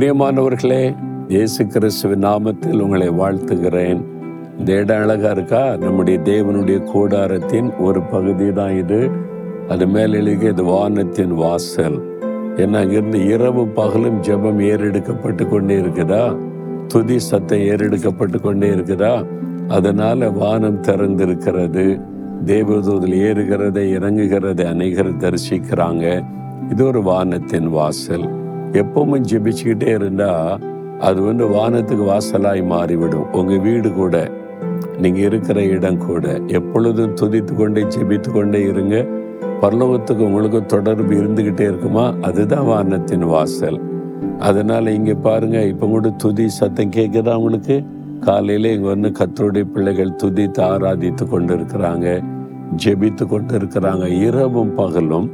பிரியமானவர்களே இயேசு கிறிஸ்துவின் நாமத்தில் உங்களை வாழ்த்துகிறேன். இந்த இடம் அழகா இருக்கா? நம்முடைய தேவனுடைய கூடாரத்தின் ஒரு பகுதி தான் இது. அது மேலெழுக இது வானத்தின் வாசல். ஏன்னா அங்கிருந்து இரவு பகலும் ஜெபம் ஏறெடுக்கப்பட்டு கொண்டே இருக்குதா? துதி சத்தம் ஏறெடுக்கப்பட்டு கொண்டே இருக்குதா? அதனால வானம் திறந்திருக்கிறது. தேவதூதில் ஏறுகிறதை இறங்குகிறதை அநேகர் தரிசிக்கிறாங்க. இது ஒரு வானத்தின் வாசல். எப்பவும் ஜெபிச்சுக்கிட்டே இருந்தா அது வந்து வானத்துக்கு வாசலாய் மாறிவிடும். உங்க வீடு கூட நீங்க இருக்கிற இடம் கூட. எப்பொழுதும் துதித்து கொண்டே ஜெபித்து கொண்டே இருங்க. பரலோகத்துக்கு உங்களுக்கு தொடர்பு இருந்துகிட்டே இருக்குமா? அதுதான் வானத்தின் வாசல். அதனால இங்க பாருங்க இப்ப கூட துதி சத்தம் கேட்குதா உங்களுக்கு? காலையில இங்க வந்து கத்தருடைய பிள்ளைகள் துதித்து ஆராதித்து கொண்டு இருக்கிறாங்க ஜெபித்து கொண்டு இருக்கிறாங்க இரவும் பகலும்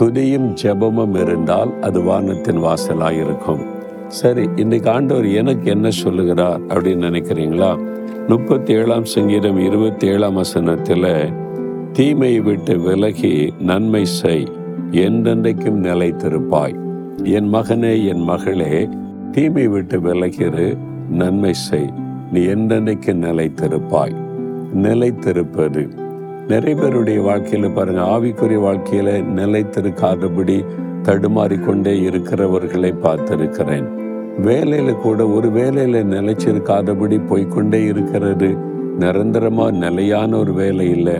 துதியும் ஜெபமும் இருந்தால் அது வானத்தின் வாசலாக இருக்கும் சரி இன்னைக்கு ஆண்டவர் எனக்கு என்ன சொல்லுகிறார் அப்படின்னு நினைக்கிறீங்களா? முப்பத்தி ஏழாம் சங்கீதம் இருபத்தி ஏழாம் வசனத்தில் தீமையை விட்டு விலகி நன்மை செய் என்றென்றைக்கும் நிலைத்திருப்பாய். என் மகனே என் மகளே தீமை விட்டு விலகிரு நன்மை செய். நீ என்றென்றைக்கு நிலைத்திருப்பாய். நிலைத்திருப்பது நிறைய பேருடைய வாழ்க்கையில் பாருங்க ஆவிக்குரிய வாழ்க்கையில நிலைத்திருக்காதபடி தடுமாறிக்கொண்டே இருக்கிறவர்களை பார்த்திருக்கிறேன். வேலையில கூட ஒரு வேலையில நிலைச்சிருக்காதபடி போய்கொண்டே இருக்கிறது நிரந்தரமா நிலையான ஒரு வேலை இல்லை.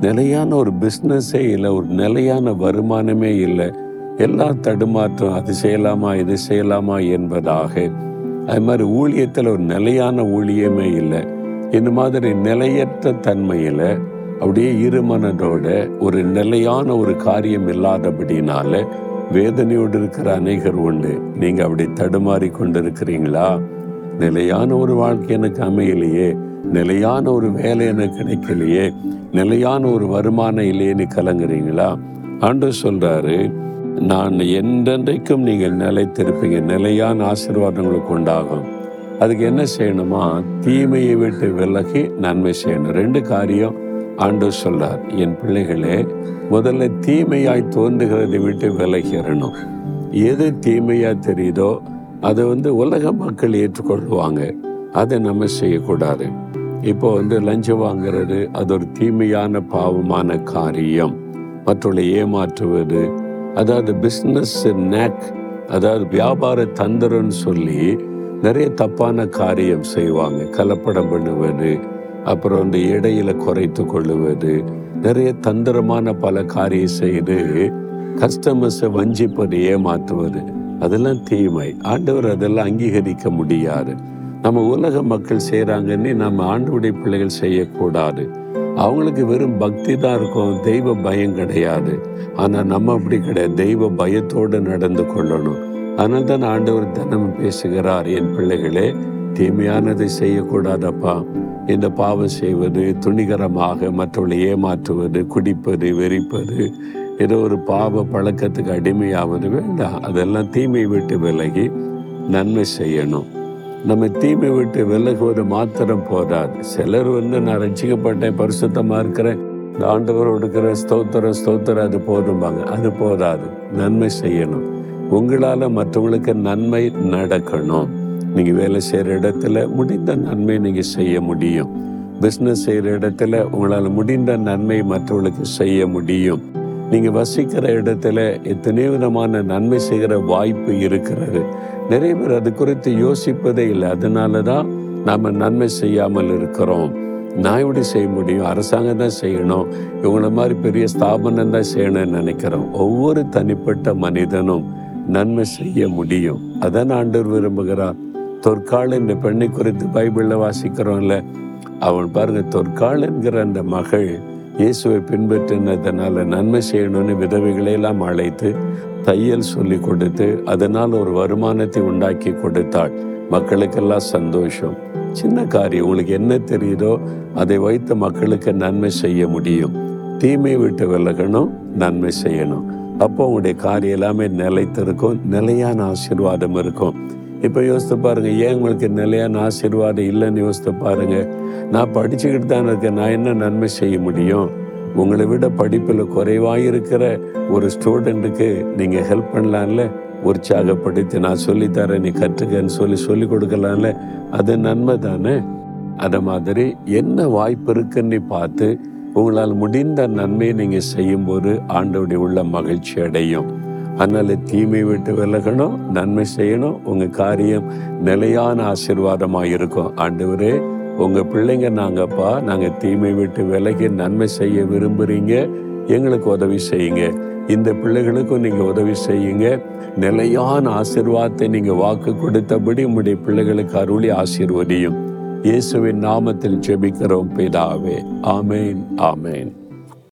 நிலையான ஒரு பிஸ்னஸே இல்லை ஒரு நிலையான வருமானமே இல்லை. எல்லாம் தடுமாற்றம் அது செய்யலாமா இது செய்யலாமா என்பதாக. அது மாதிரி ஊழியத்தில் ஒரு நிலையான ஊழியமே இல்லை. இந்த மாதிரி நிலையற்ற தன்மையில் அப்படியே இருமனதோட ஒரு நிலையான ஒரு காரியம் இல்லாதபடினால வேதனையோடு இருக்கிற அநேகர் உண்டு. நீங்க அப்படி தடுமாறி கொண்டிருக்கிறீங்களா? நிலையான ஒரு வாழ்க்கை எனக்கு அமையலையே நிலையான ஒரு வேலை எனக்கு கிடைக்கலையே நிலையான ஒரு வருமானம் இல்லையேன்னு கலங்குறீங்களா? ஆண்டு சொல்றாரு நான் என்றென்றைக்கும் நீங்கள் நிலைத்திருப்பீங்க நிலையான ஆசீர்வாதங்களுக்கு உண்டாகும். அதுக்கு என்ன செய்யணுமா? தீமையை விட்டு விலகி நன்மை செய்யணும். ரெண்டு காரியம் ஆண்டவர் சொல்றார் என் பிள்ளைகளே முதல்ல தீமையாய் தோன்றுகிறதை விட்டு விலகிறணும். எது தீமையா தெரியுதோ அதை வந்து உலக மக்கள் ஏற்றுக்கொள்வாங்க அதை நம்ம செய்யக்கூடாது. இப்போ வந்து லஞ்சம் வாங்குறது அது ஒரு தீமையான பாவமான காரியம். மற்றவர்களை ஏமாற்றுவது அதாவது பிஸ்னஸ் நேக் அதாவது வியாபார தந்திரம்னு சொல்லி நிறைய தப்பான காரியம் செய்வாங்க. கலப்படம் பண்ணுவது அப்புறம் இந்த இடையில குறைத்து கொள்ளுவது நிறைய தந்திரமான பல காரியம் செய்து கஸ்டமர்ஸை வஞ்சிப்பது ஏமாற்றுவது அதெல்லாம் தீமை. ஆண்டவர் அதெல்லாம் அங்கீகரிக்க முடியாது. நம்ம உலக மக்கள் செய்கிறாங்கன்னு நம்ம ஆண்டவுடைய பிள்ளைகள் செய்யக்கூடாது. அவங்களுக்கு வெறும் பக்தி தான் இருக்கும் தெய்வ பயம் கிடையாது. ஆனால் நம்ம அப்படி கிடையாது தெய்வ பயத்தோடு நடந்து கொள்ளணும். அதனால தான் ஆண்டவர் தினமும் பேசுகிறார் என் பிள்ளைகளே தீமையானதை செய்யக்கூடாதப்பா. இந்த பாவம் செய்வது துணிகரமாக மற்றவர்களை ஏமாற்றுவது குடிப்பது வெறிப்பது ஏதோ ஒரு பாவ பழக்கத்துக்கு அடிமையாவது வேண்டாம். அதெல்லாம் தீமை விட்டு விலகி நன்மை செய்யணும். நம்ம தீமை விட்டு விலகுவது மாத்திரம் போதாது. சிலர் வந்து நான் ரசிக்கப்பட்டேன் பரிசுத்தமாக இருக்கிறேன் ஆண்டவர் கொடுக்கிற ஸ்தோத்திரம் ஸ்தோத்திரம் அது போதும்பாங்க. அது போதாது. நன்மை செய்யணும். உங்களால் மற்றவங்களுக்கு நன்மை நடக்கணும். நீங்கள் வேலை செய்கிற இடத்துல முடிந்த நன்மை நீங்கள் செய்ய முடியும். பிஸ்னஸ் செய்கிற இடத்துல உங்களால் முடிந்த நன்மை மற்றவர்களுக்கு செய்ய முடியும். நீங்கள் வசிக்கிற இடத்துல எத்தனை விதமான நன்மை செய்கிற வாய்ப்பு இருக்கிறது. நிறைய பேர் அது குறித்து யோசிப்பதே இல்லை. அதனால தான் நாம் நன்மை செய்யாமல் இருக்கிறோம். நான் எப்படி செய்ய முடியும். அரசாங்கம் தான் செய்யணும். இவங்கள மாதிரி பெரிய ஸ்தாபனம் தான் செய்யணும்னு நினைக்கிறோம். ஒவ்வொரு தனிப்பட்ட மனிதனும் நன்மை செய்ய முடியும். அதான் ஆண்டவர் விரும்புகிறார். தொற்கால் என்ற பெண்ணை குறித்து பைபிளில் வாசிக்கிறோம்ல. அவன் பாருங்க தொற்கால் என்கிற அந்த மகள் இயேசுவை பின்பற்றினதுனால நன்மை செய்யணும்னு விதவைகளையெல்லாம் அழைத்து தையல் சொல்லி கொடுத்து அதனால் ஒரு வருமானத்தை உண்டாக்கி கொடுத்தாள். மக்களுக்கெல்லாம் சந்தோஷம். சின்ன காரியம். உங்களுக்கு என்ன தெரியுதோ அதை வைத்து மக்களுக்கு நன்மை செய்ய முடியும். தீமை விட்டு விலகணும் நன்மை செய்யணும். அப்போ உங்களுடைய காரியம் எல்லாமே நிலைத்திருக்கும் நிலையான ஆசீர்வாதம் இருக்கும். இப்போ யோசித்து பாருங்க ஏன் உங்களுக்கு நிலையான ஆசீர்வாதம் இல்லைன்னு யோசித்து பாருங்க. நான் படிச்சுக்கிட்டு தான் இருக்கேன் நான் என்ன நன்மை செய்ய முடியும்? உங்களை விட படிப்பில் குறைவாக இருக்கிற ஒரு ஸ்டூடெண்ட்டுக்கு நீங்கள் ஹெல்ப் பண்ணலாம்ல? உற்சாகப்படுத்தி நான் சொல்லித்தரேன் நீ கற்றுக்கன்னு சொல்லி சொல்லி கொடுக்கலாம்ல? அது நன்மை தானே? அதை மாதிரி என்ன வாய்ப்பு இருக்குன்னு பார்த்து உங்களால் முடிந்த நன்மையை நீங்கள் செய்யும்போது ஆண்டோடைய உள்ள மகிழ்ச்சி அடையும். அதனால் தீமை விட்டு விலகணும் நன்மை செய்யணும். உங்கள் காரியம் நிலையான ஆசீர்வாதமாக இருக்கும். ஆண்டவரே உங்கள் பிள்ளைங்க நாங்கப்பா நாங்கள் தீமை விட்டு விலகி நன்மை செய்ய விரும்புகிறீங்க எங்களுக்கு உதவி செய்யுங்க. இந்த பிள்ளைகளுக்கும் நீங்கள் உதவி செய்யுங்க. நிலையான ஆசிர்வாதத்தை நீங்கள் வாக்கு கொடுத்தபடி உங்களுடைய பிள்ளைகளுக்கு அருளி ஆசீர்வதியும். இயேசுவின் நாமத்தில் ஜெபிக்கிறோம் பிதாவே. ஆமேன் ஆமேன்.